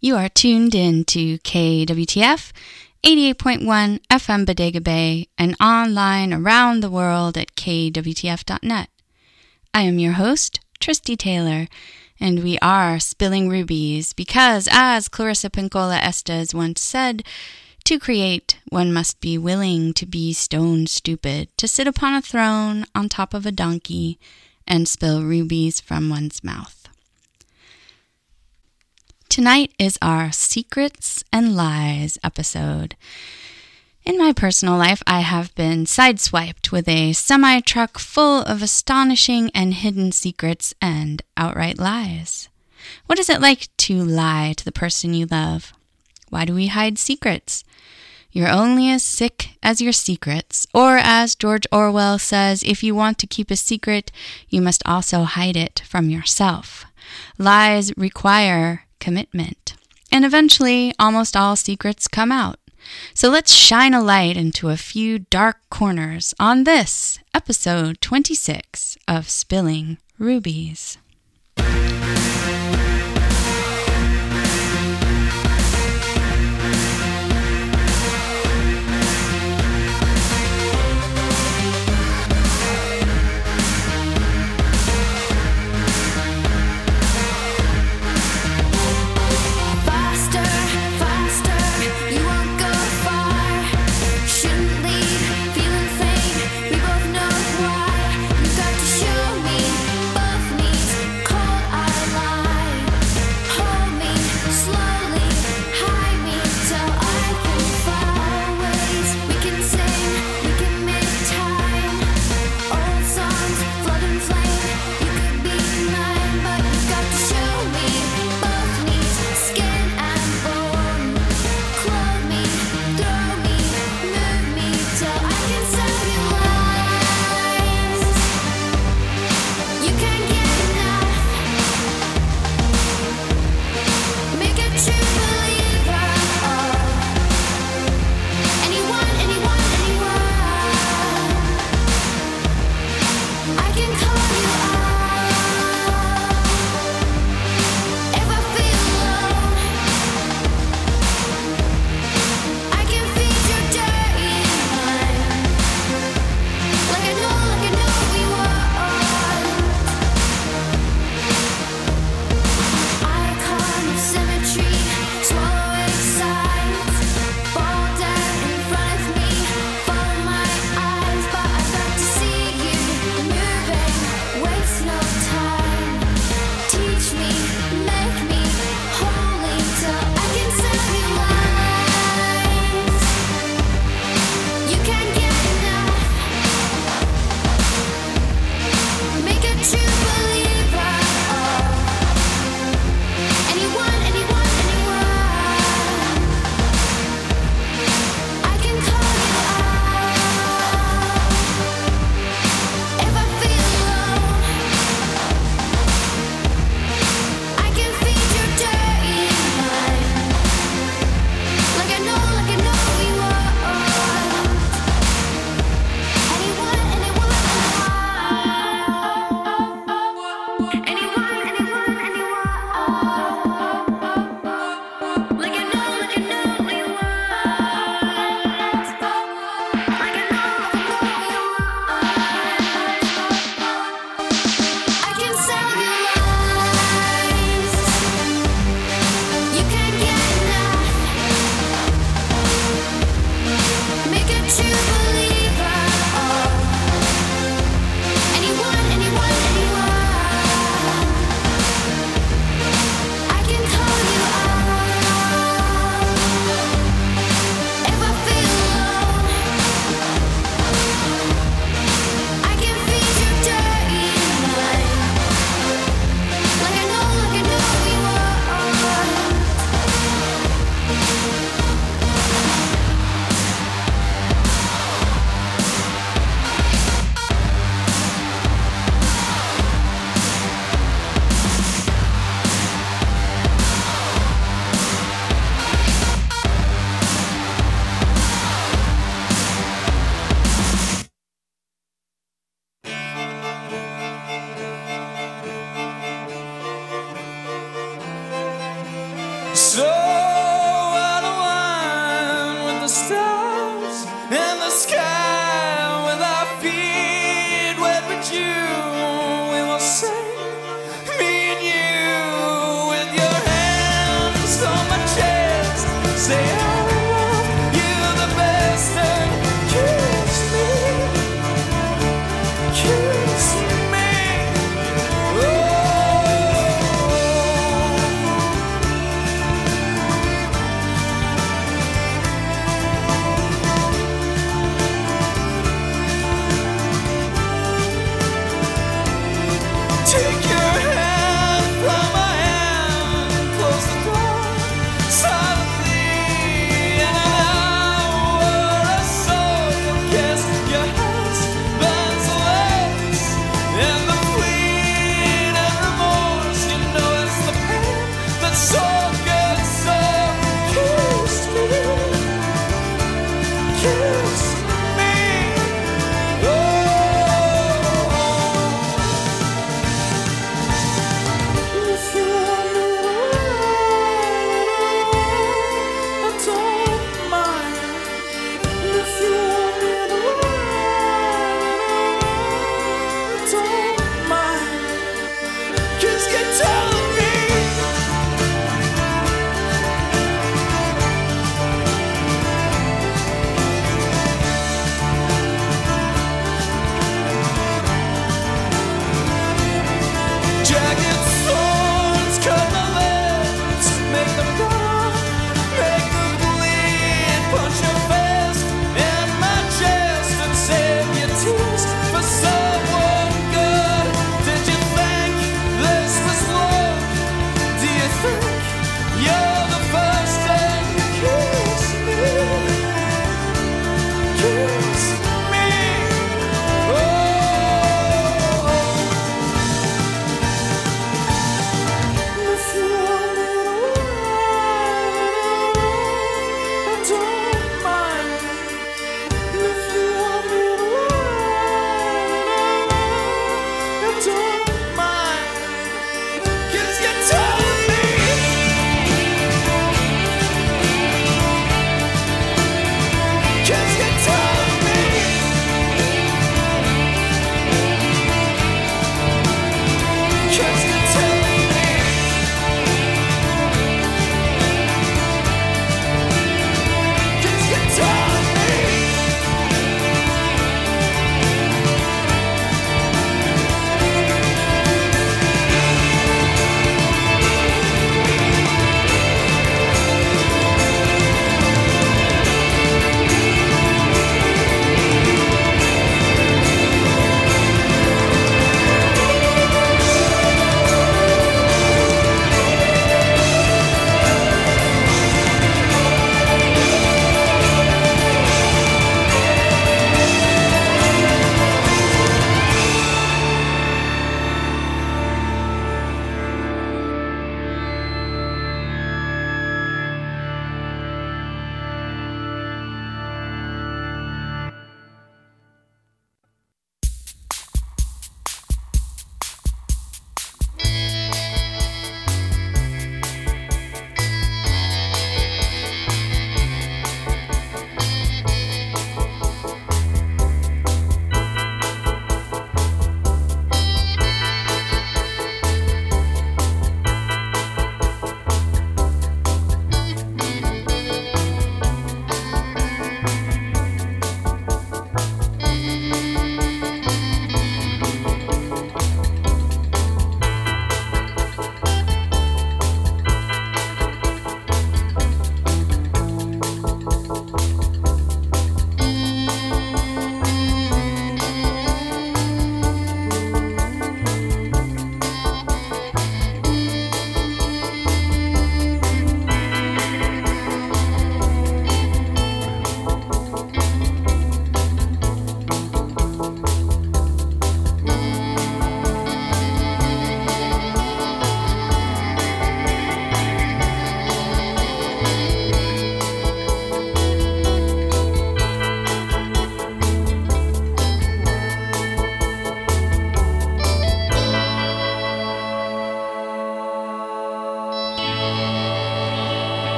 You are tuned in to KWTF 88.1 FM Bodega Bay and online around the world at kwtf.net. I am your host, Tristy Taylor, and we are spilling rubies because, as Clarissa Pinkola Estes once said, to create, one must be willing to be stone stupid, to sit upon a throne on top of a donkey and spill rubies from one's mouth. Tonight is our Secrets and Lies episode. In my personal life, I have been sideswiped with a semi truck full of astonishing and hidden secrets and outright lies. What is it like to lie to the person you love? Why do we hide secrets? You're only as sick as your secrets. Or, as George Orwell says, if you want to keep a secret, you must also hide it from yourself. Lies require commitment. And eventually, almost all secrets come out. So let's shine a light into a few dark corners on this episode 26 of Spilling Rubies. take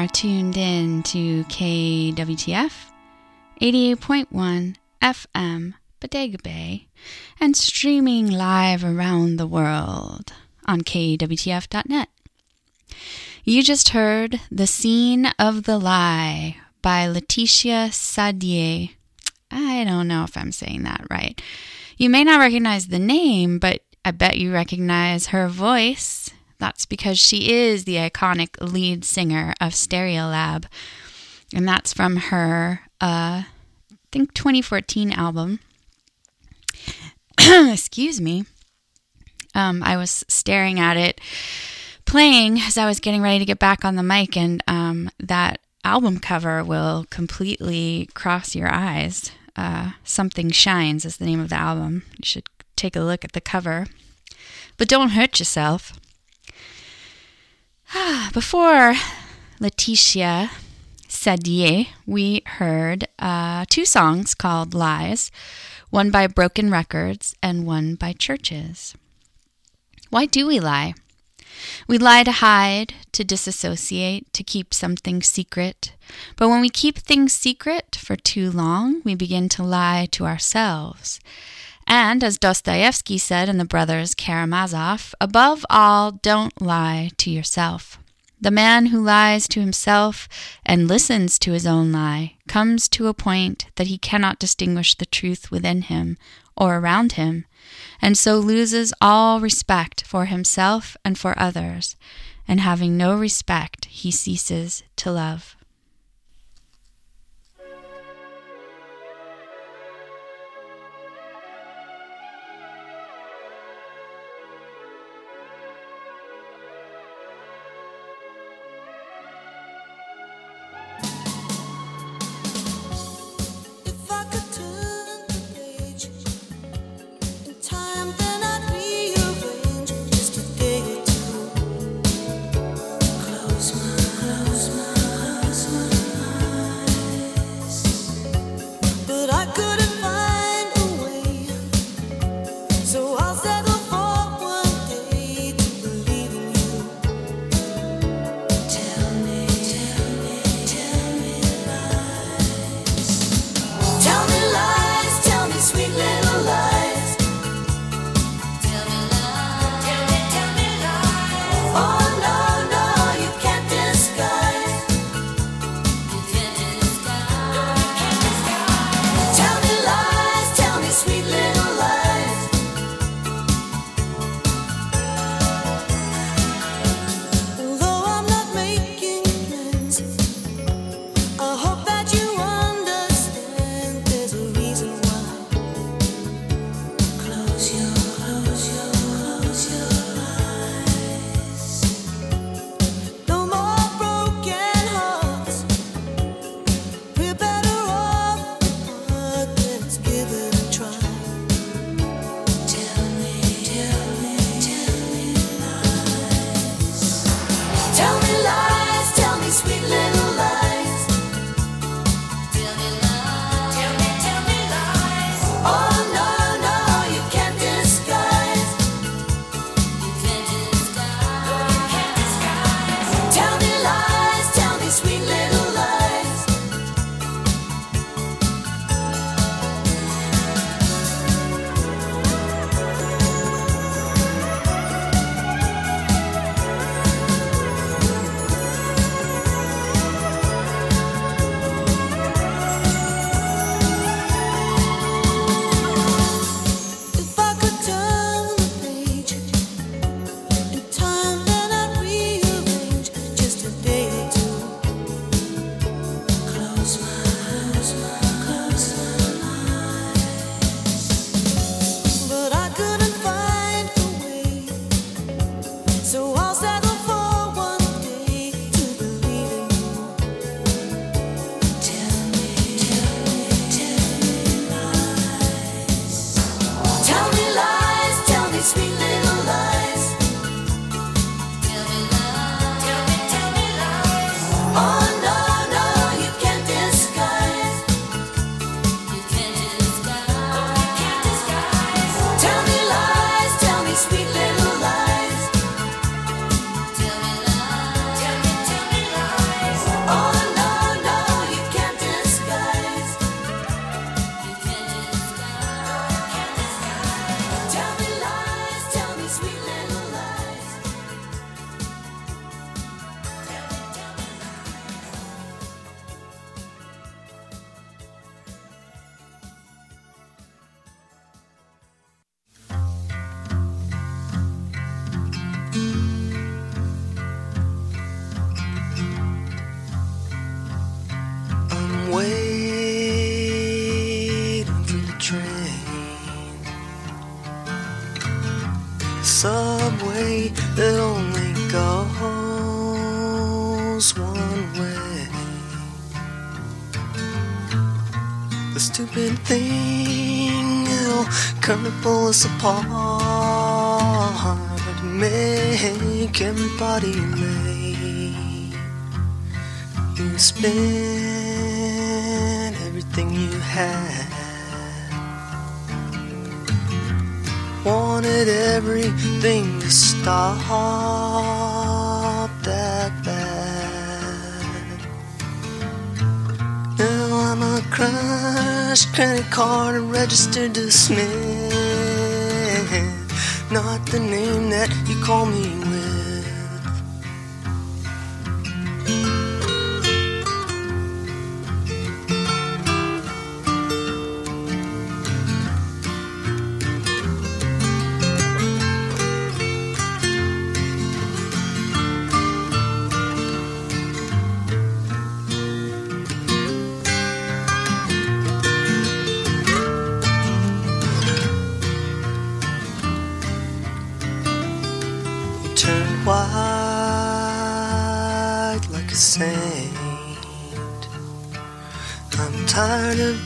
are tuned in to KWTF 88.1 FM, Bodega Bay, and streaming live around the world on KWTF.net. You just heard The Scene of the Lie by Laetitia Sadier. I don't know if I'm saying that right. You may not recognize the name, but I bet you recognize her voice. That's because she is the iconic lead singer of Stereolab. And that's from her, uh, I think, 2014 album. Excuse me. Um, I was staring at it playing as I was getting ready to get back on the mic, and um, that album cover will completely cross your eyes. Uh, Something Shines is the name of the album. You should take a look at the cover. But don't hurt yourself. Before Laetitia Sadier, we heard uh, two songs called Lies, one by Broken Records and one by Churches. Why do we lie? We lie to hide, to disassociate, to keep something secret. But when we keep things secret for too long, we begin to lie to ourselves. And as Dostoevsky said in The Brothers Karamazov, above all, don't lie to yourself. The man who lies to himself and listens to his own lie comes to a point that he cannot distinguish the truth within him or around him, and so loses all respect for himself and for others, and having no respect, he ceases to love. Us apart, make everybody late. You spend everything you had. wanted everything to stop that bad. Now I'm a crushed credit card registered to Smith, not the name that you call me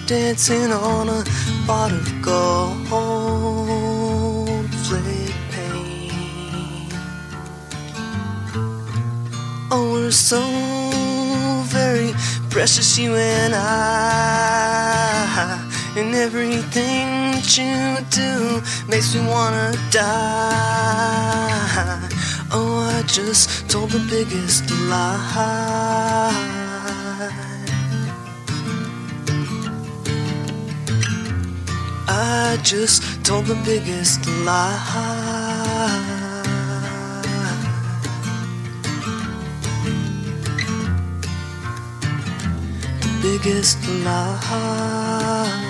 dancing on a pot of gold flake paint. Oh, we're so very precious, you and I. And everything that you do makes me wanna die. Oh, I just told the biggest lie. I just told the biggest lie. Biggest lie.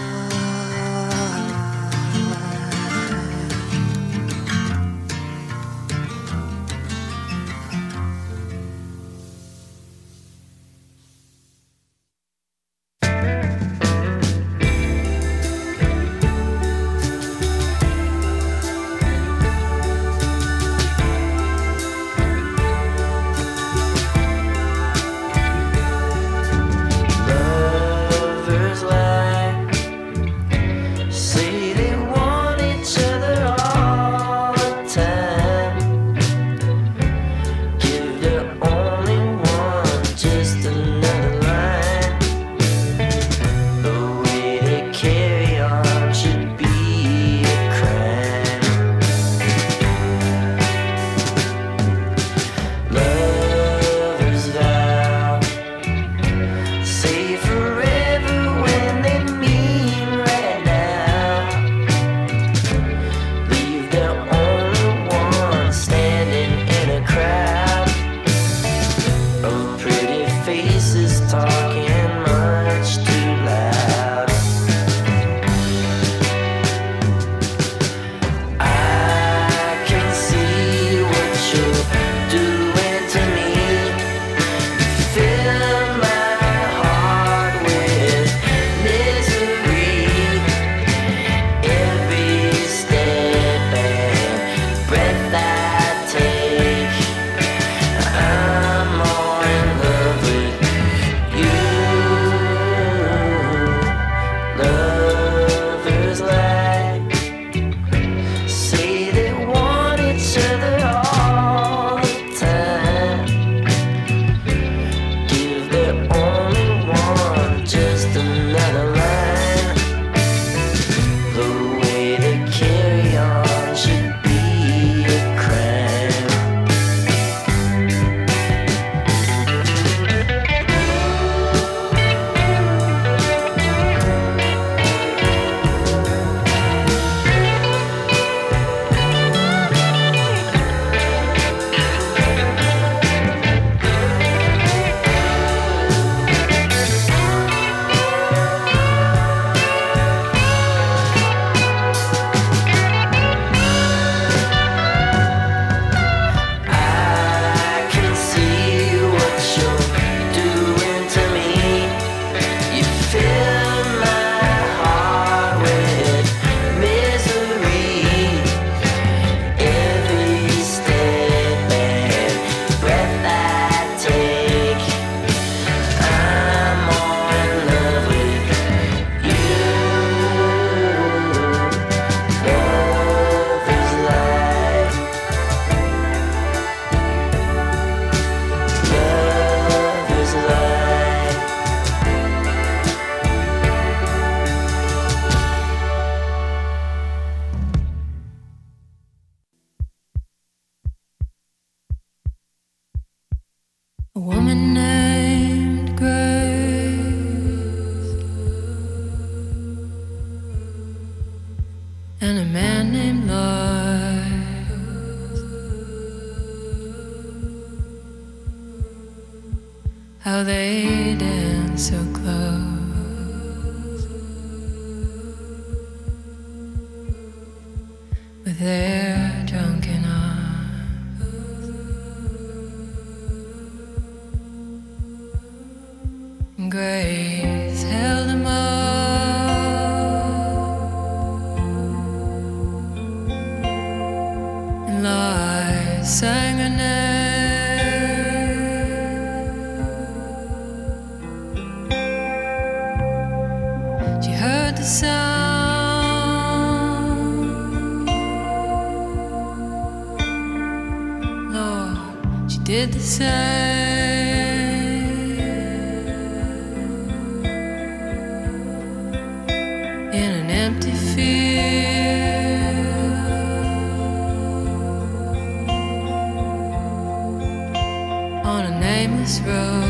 On a nameless road.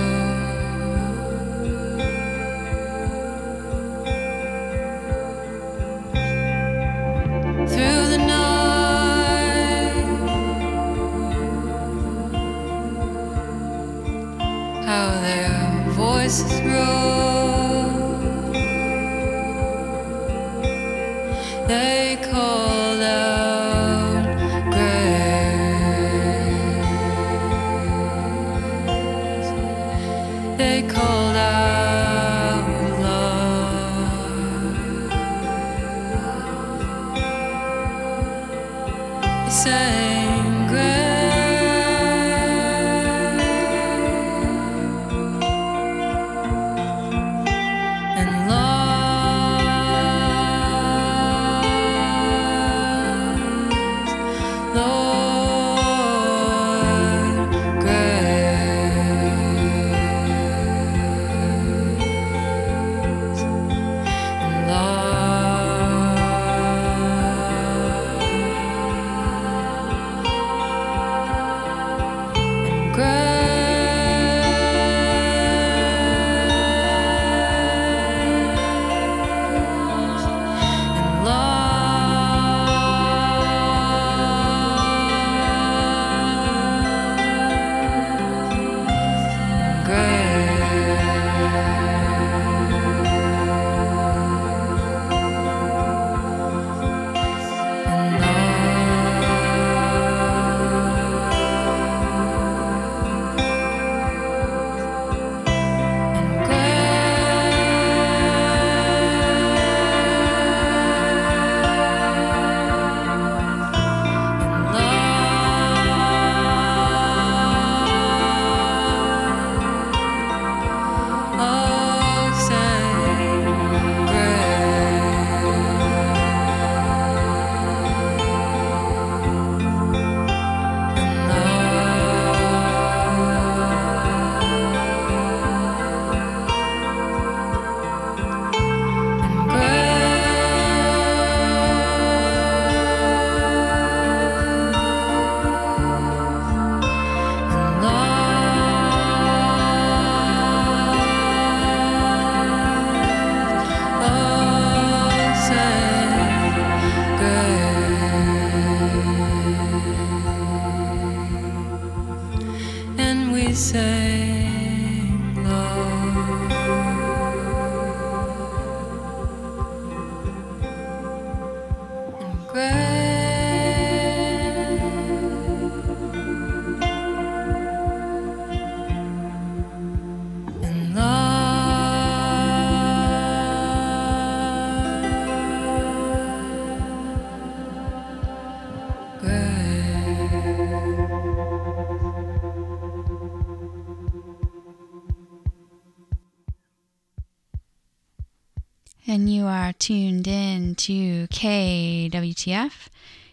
Tuned in to KWTF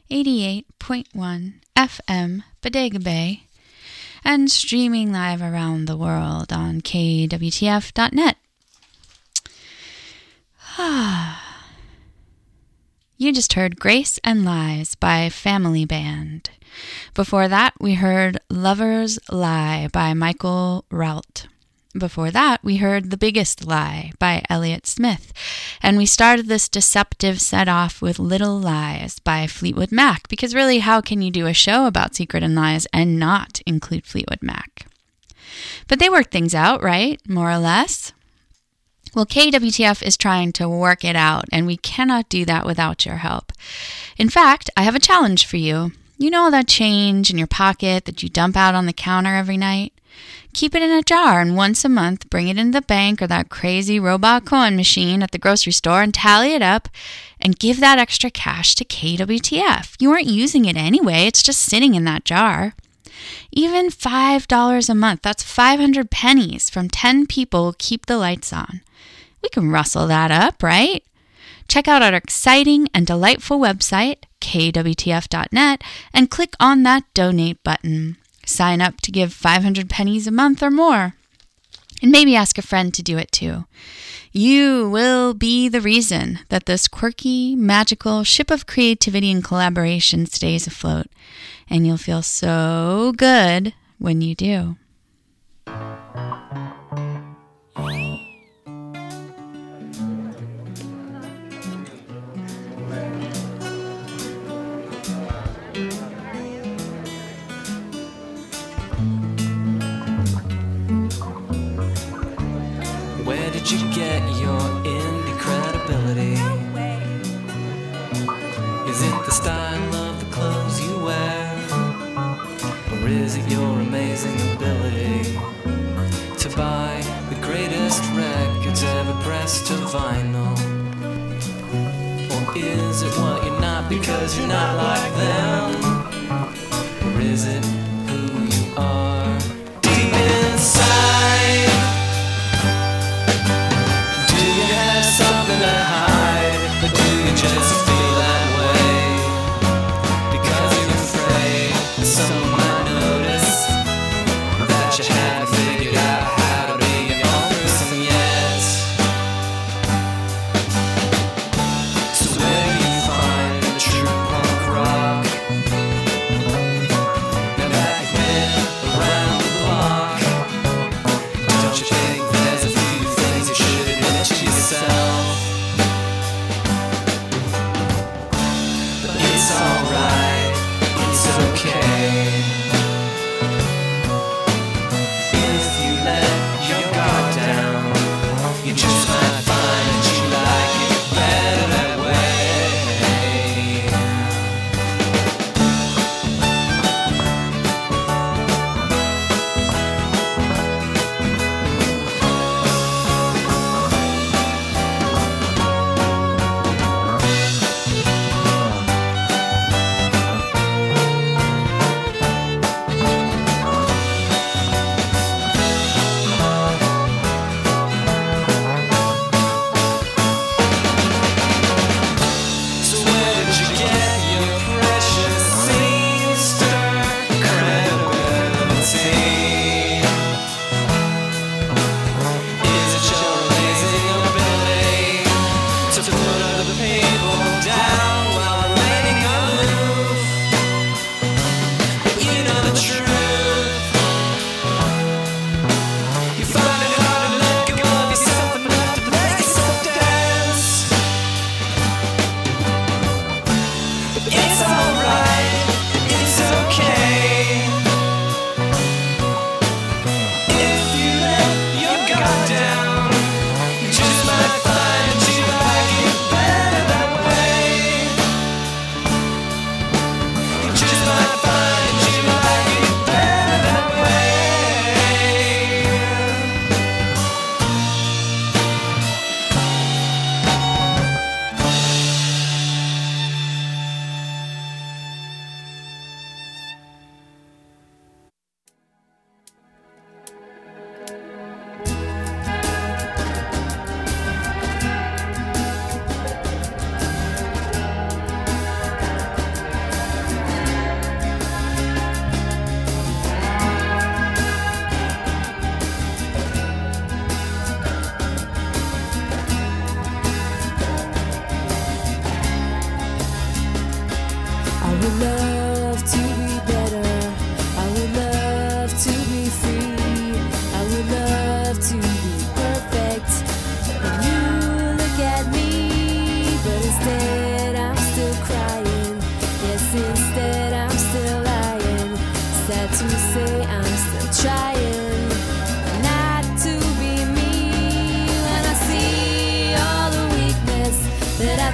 88.1 FM Bodega Bay and streaming live around the world on KWTF.net. You just heard Grace and Lies by Family Band. Before that, we heard Lover's Lie by Michael Rout. Before that, we heard The Biggest Lie by Elliott Smith. And we started this deceptive set off with Little Lies by Fleetwood Mac, because really, how can you do a show about Secret and Lies and not include Fleetwood Mac? But they worked things out, right? More or less. Well, KWTF is trying to work it out, and we cannot do that without your help. In fact, I have a challenge for you. You know all that change in your pocket that you dump out on the counter every night? Keep it in a jar and once a month bring it into the bank or that crazy robot coin machine at the grocery store and tally it up and give that extra cash to KWTF. You aren't using it anyway, it's just sitting in that jar. Even $5 a month, that's 500 pennies from 10 people keep the lights on. We can rustle that up, right? Check out our exciting and delightful website, kwtf.net, and click on that donate button. Sign up to give 500 pennies a month or more. And maybe ask a friend to do it too. You will be the reason that this quirky, magical ship of creativity and collaboration stays afloat. And you'll feel so good when you do. Did you get your indie credibility? Is it the style of the clothes you wear? Or is it your amazing ability to buy the greatest records ever pressed to vinyl? Or is it what you're not because you're not like them?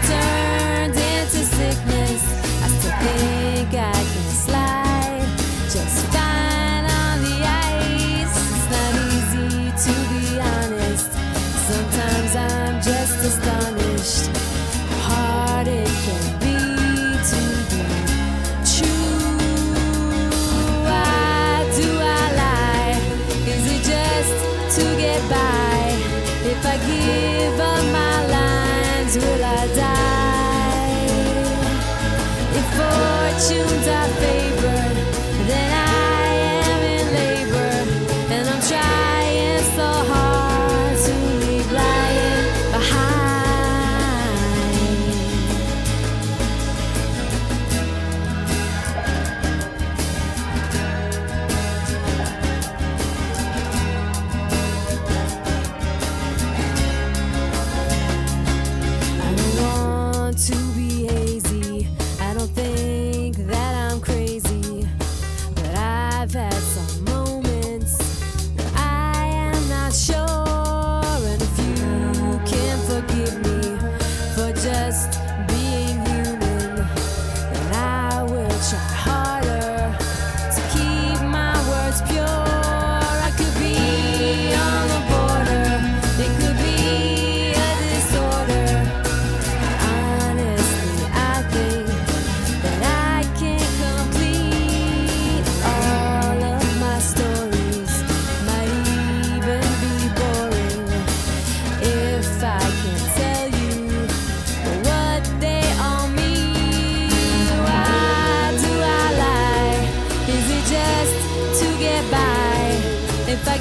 That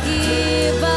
If I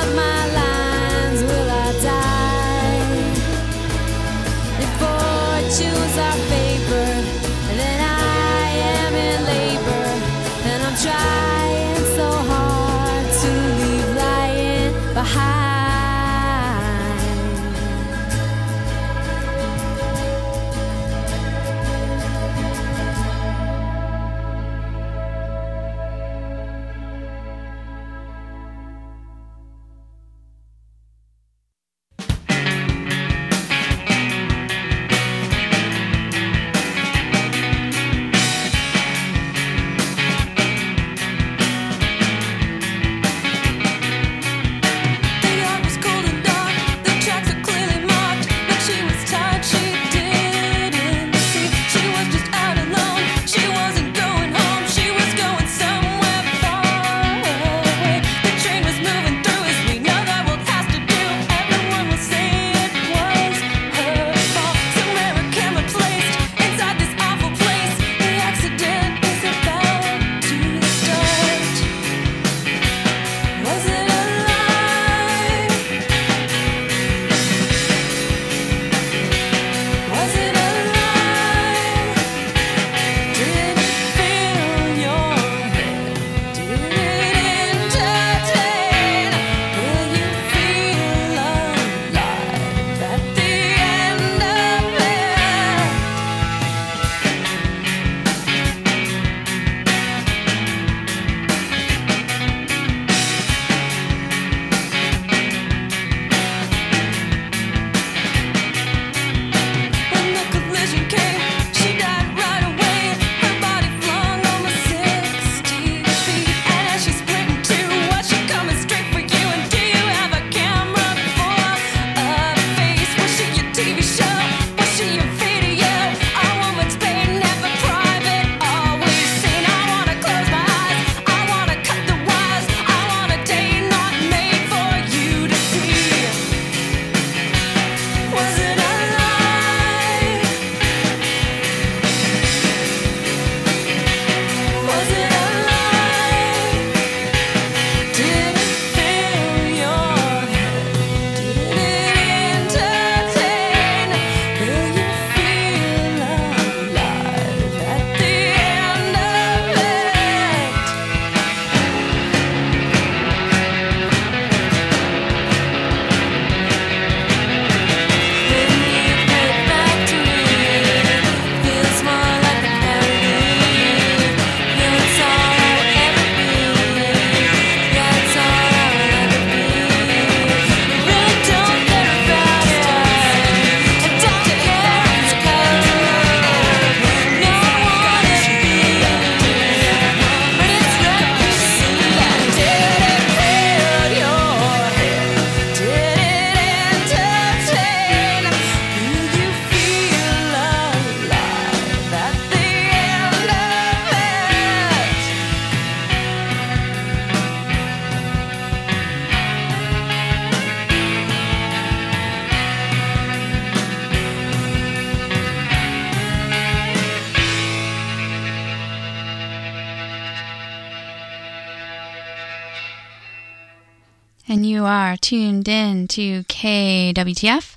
and you are tuned in to KWTF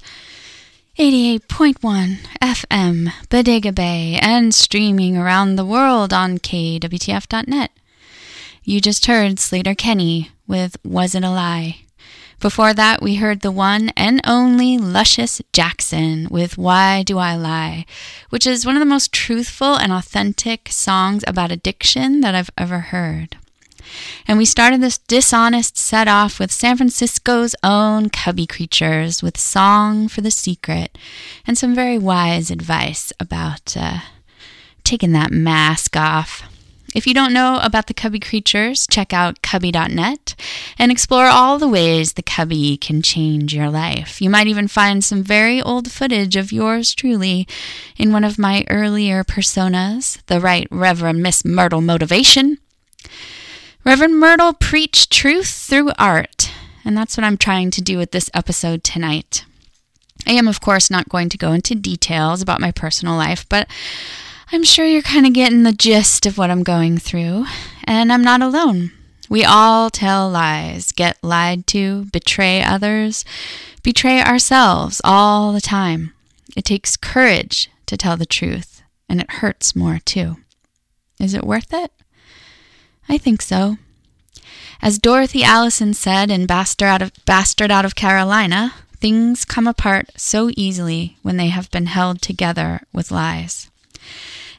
88.1 FM, Bodega Bay, and streaming around the world on KWTF.net. You just heard Sleater-Kinney with Was It a Lie? Before that, we heard the one and only Luscious Jackson with Why Do I Lie, which is one of the most truthful and authentic songs about addiction that I've ever heard. And we started this dishonest set off with San Francisco's own Cubby Creatures with Song for the Secret and some very wise advice about uh, taking that mask off. If you don't know about the Cubby Creatures, check out cubby.net and explore all the ways the Cubby can change your life. You might even find some very old footage of yours truly in one of my earlier personas, the Right Reverend Miss Myrtle Motivation. Reverend Myrtle preached truth through art, and that's what I'm trying to do with this episode tonight. I am, of course, not going to go into details about my personal life, but I'm sure you're kind of getting the gist of what I'm going through, and I'm not alone. We all tell lies, get lied to, betray others, betray ourselves all the time. It takes courage to tell the truth, and it hurts more too. Is it worth it? I think so. As Dorothy Allison said in Bastard Out of, Bastard Out of Carolina, things come apart so easily when they have been held together with lies.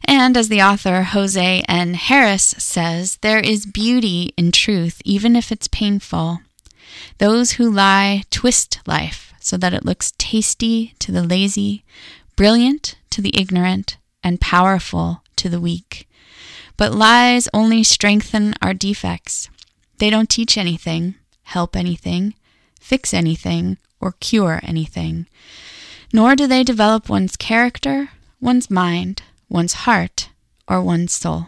And as the author Jose N. Harris says, there is beauty in truth, even if it's painful. Those who lie twist life so that it looks tasty to the lazy, brilliant to the ignorant, and powerful to the weak. But lies only strengthen our defects. They don't teach anything, help anything, fix anything, or cure anything. Nor do they develop one's character, one's mind, one's heart, or one's soul.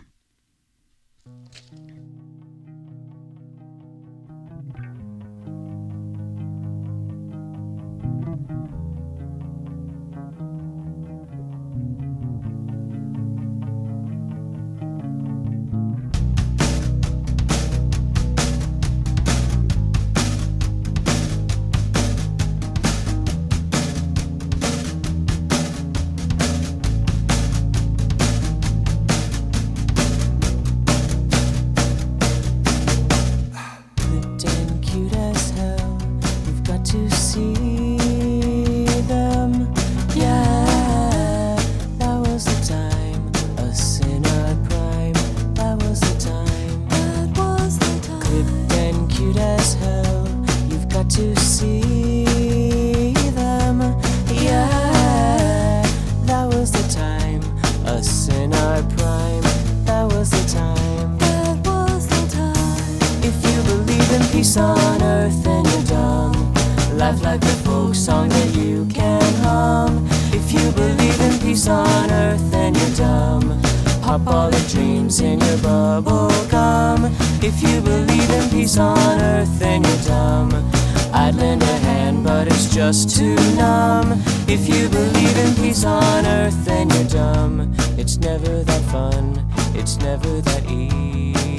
It's never that easy.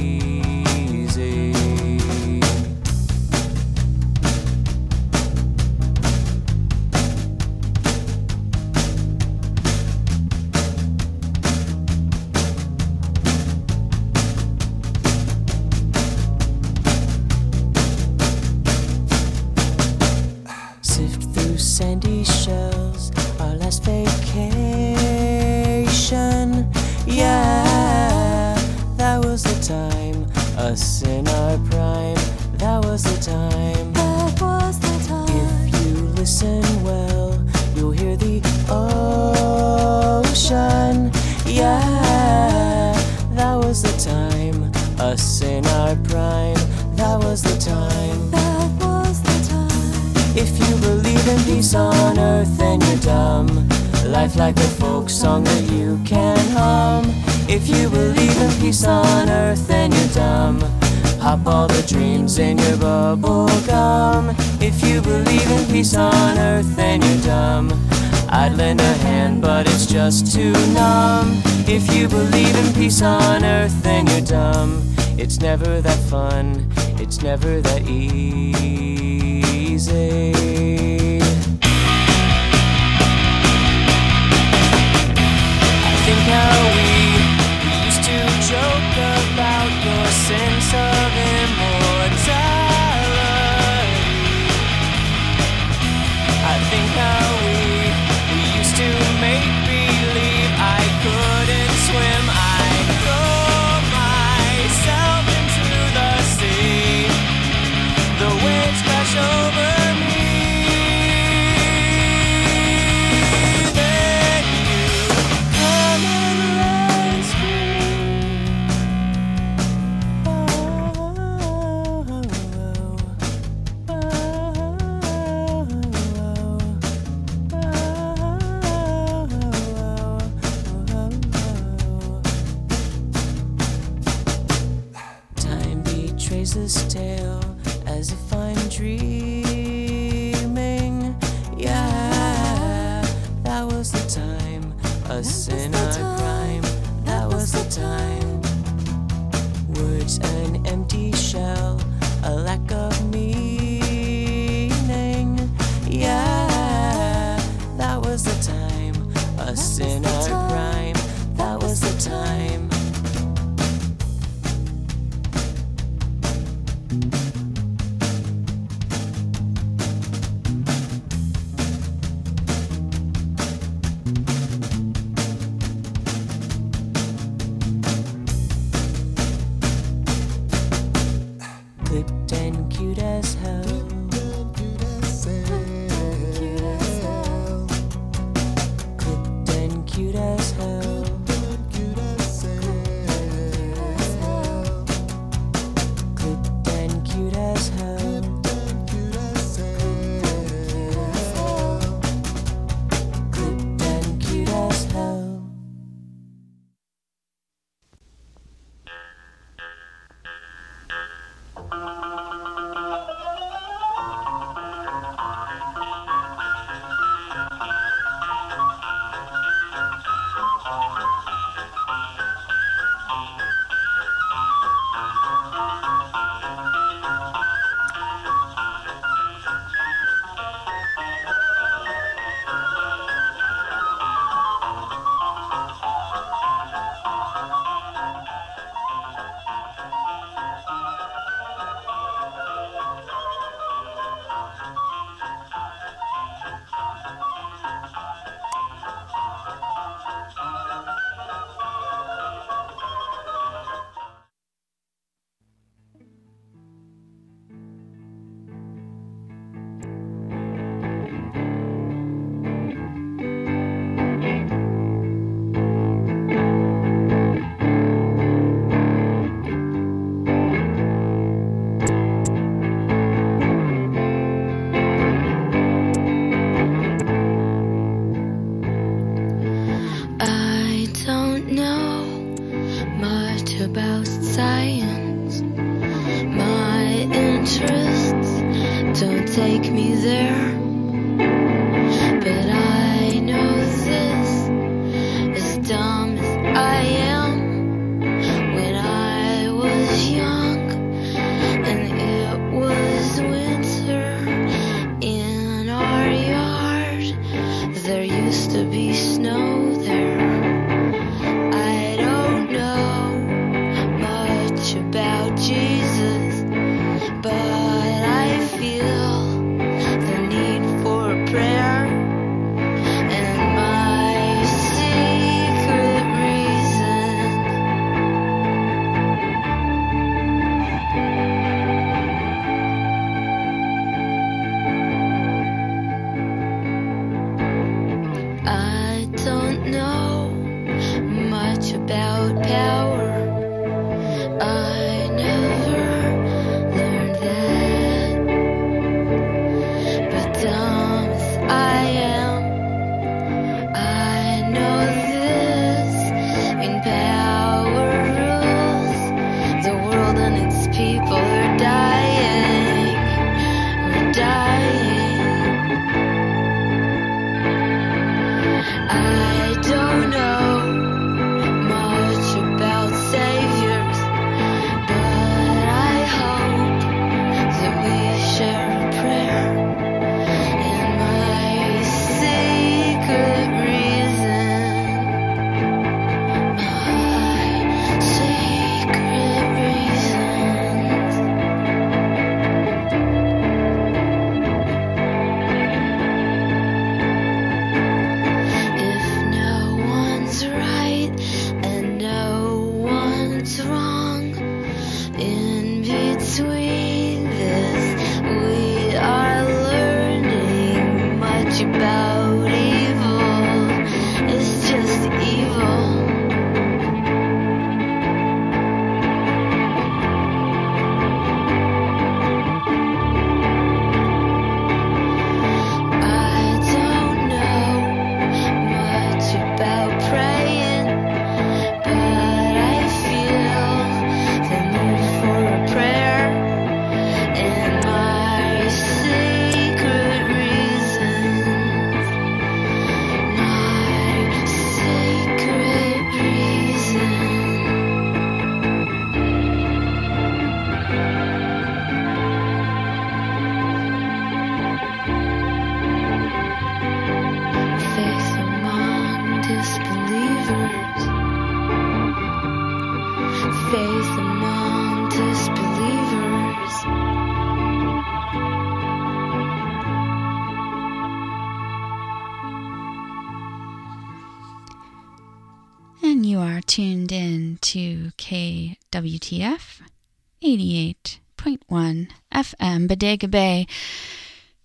88.1 FM Bodega Bay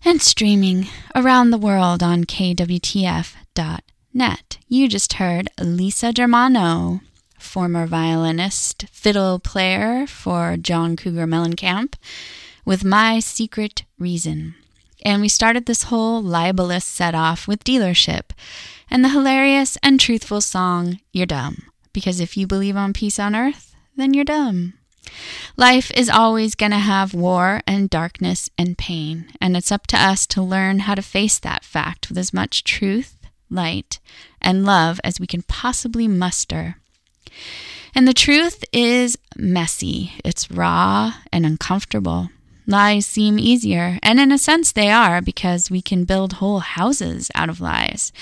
and streaming around the world on KWTF.net. You just heard Lisa Germano, former violinist, fiddle player for John Cougar Mellencamp, with My Secret Reason. And we started this whole libelous set off with Dealership and the hilarious and truthful song You're Dumb. Because if you believe on peace on earth, then you're dumb. Life is always going to have war and darkness and pain, and it's up to us to learn how to face that fact with as much truth, light, and love as we can possibly muster. And the truth is messy, it's raw and uncomfortable. Lies seem easier, and in a sense they are because we can build whole houses out of lies.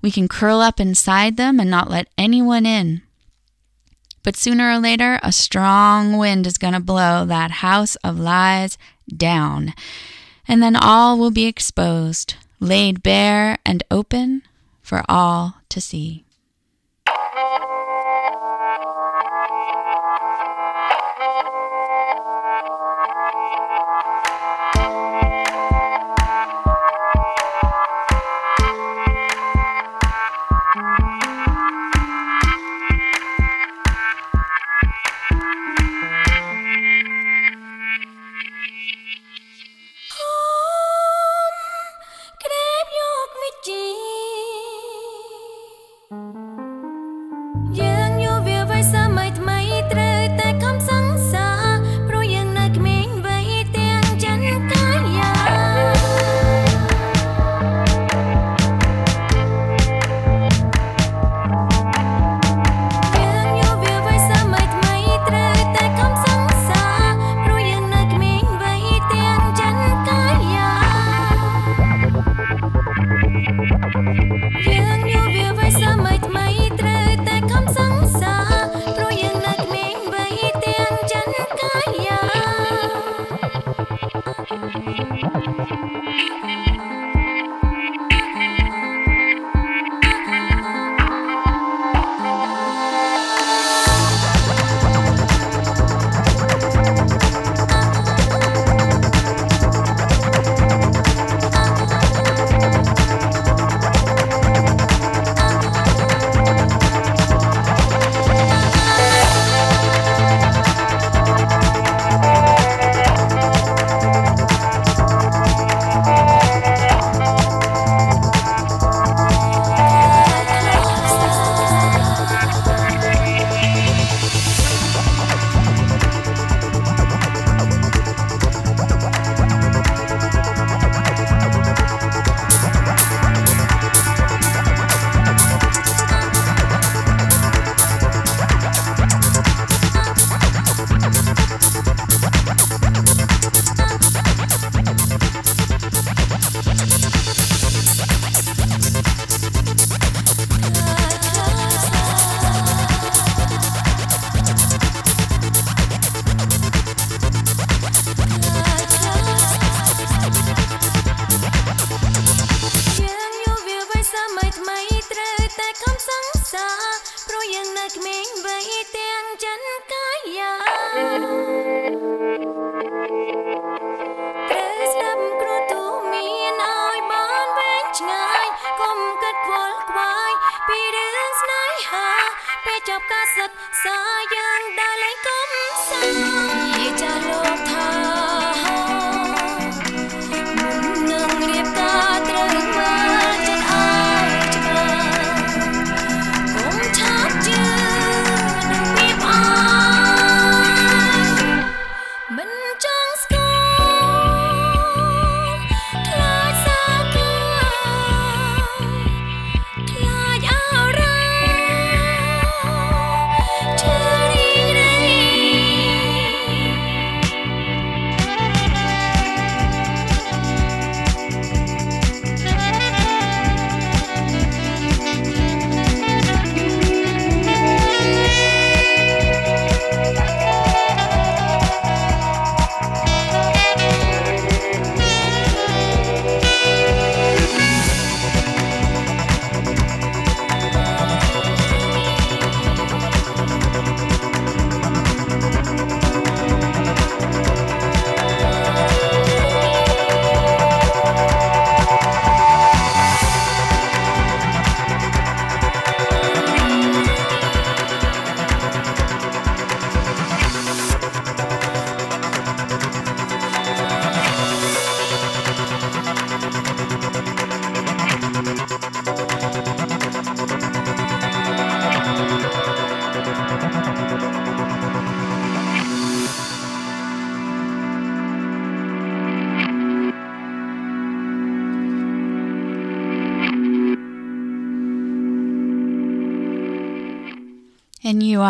We can curl up inside them and not let anyone in. But sooner or later, a strong wind is going to blow that house of lies down, and then all will be exposed, laid bare and open for all to see.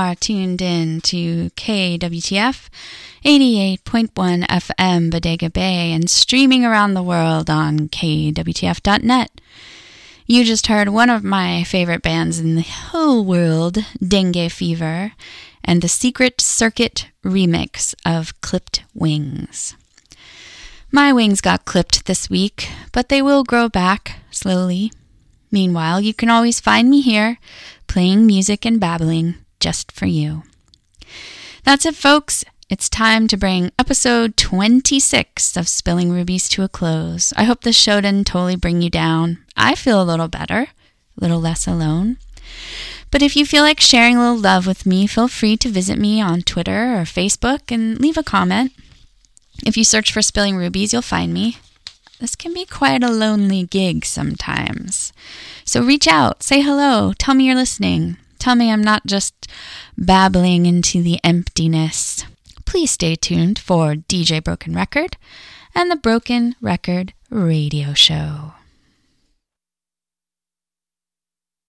Are tuned in to KWTF 88.1 FM Bodega Bay and streaming around the world on KWTF.net. You just heard one of my favorite bands in the whole world, Dengue Fever, and the Secret Circuit remix of Clipped Wings. My wings got clipped this week, but they will grow back slowly. Meanwhile, you can always find me here playing music and babbling just for you. That's it, folks. It's time to bring episode 26 of Spilling Rubies to a close. I hope this show didn't totally bring you down. I feel a little better, a little less alone. But if you feel like sharing a little love with me, feel free to visit me on Twitter or Facebook and leave a comment. If you search for Spilling Rubies, you'll find me. This can be quite a lonely gig sometimes. So reach out, say hello, tell me you're listening. Tell me I'm not just babbling into the emptiness. Please stay tuned for DJ Broken Record and the Broken Record Radio Show.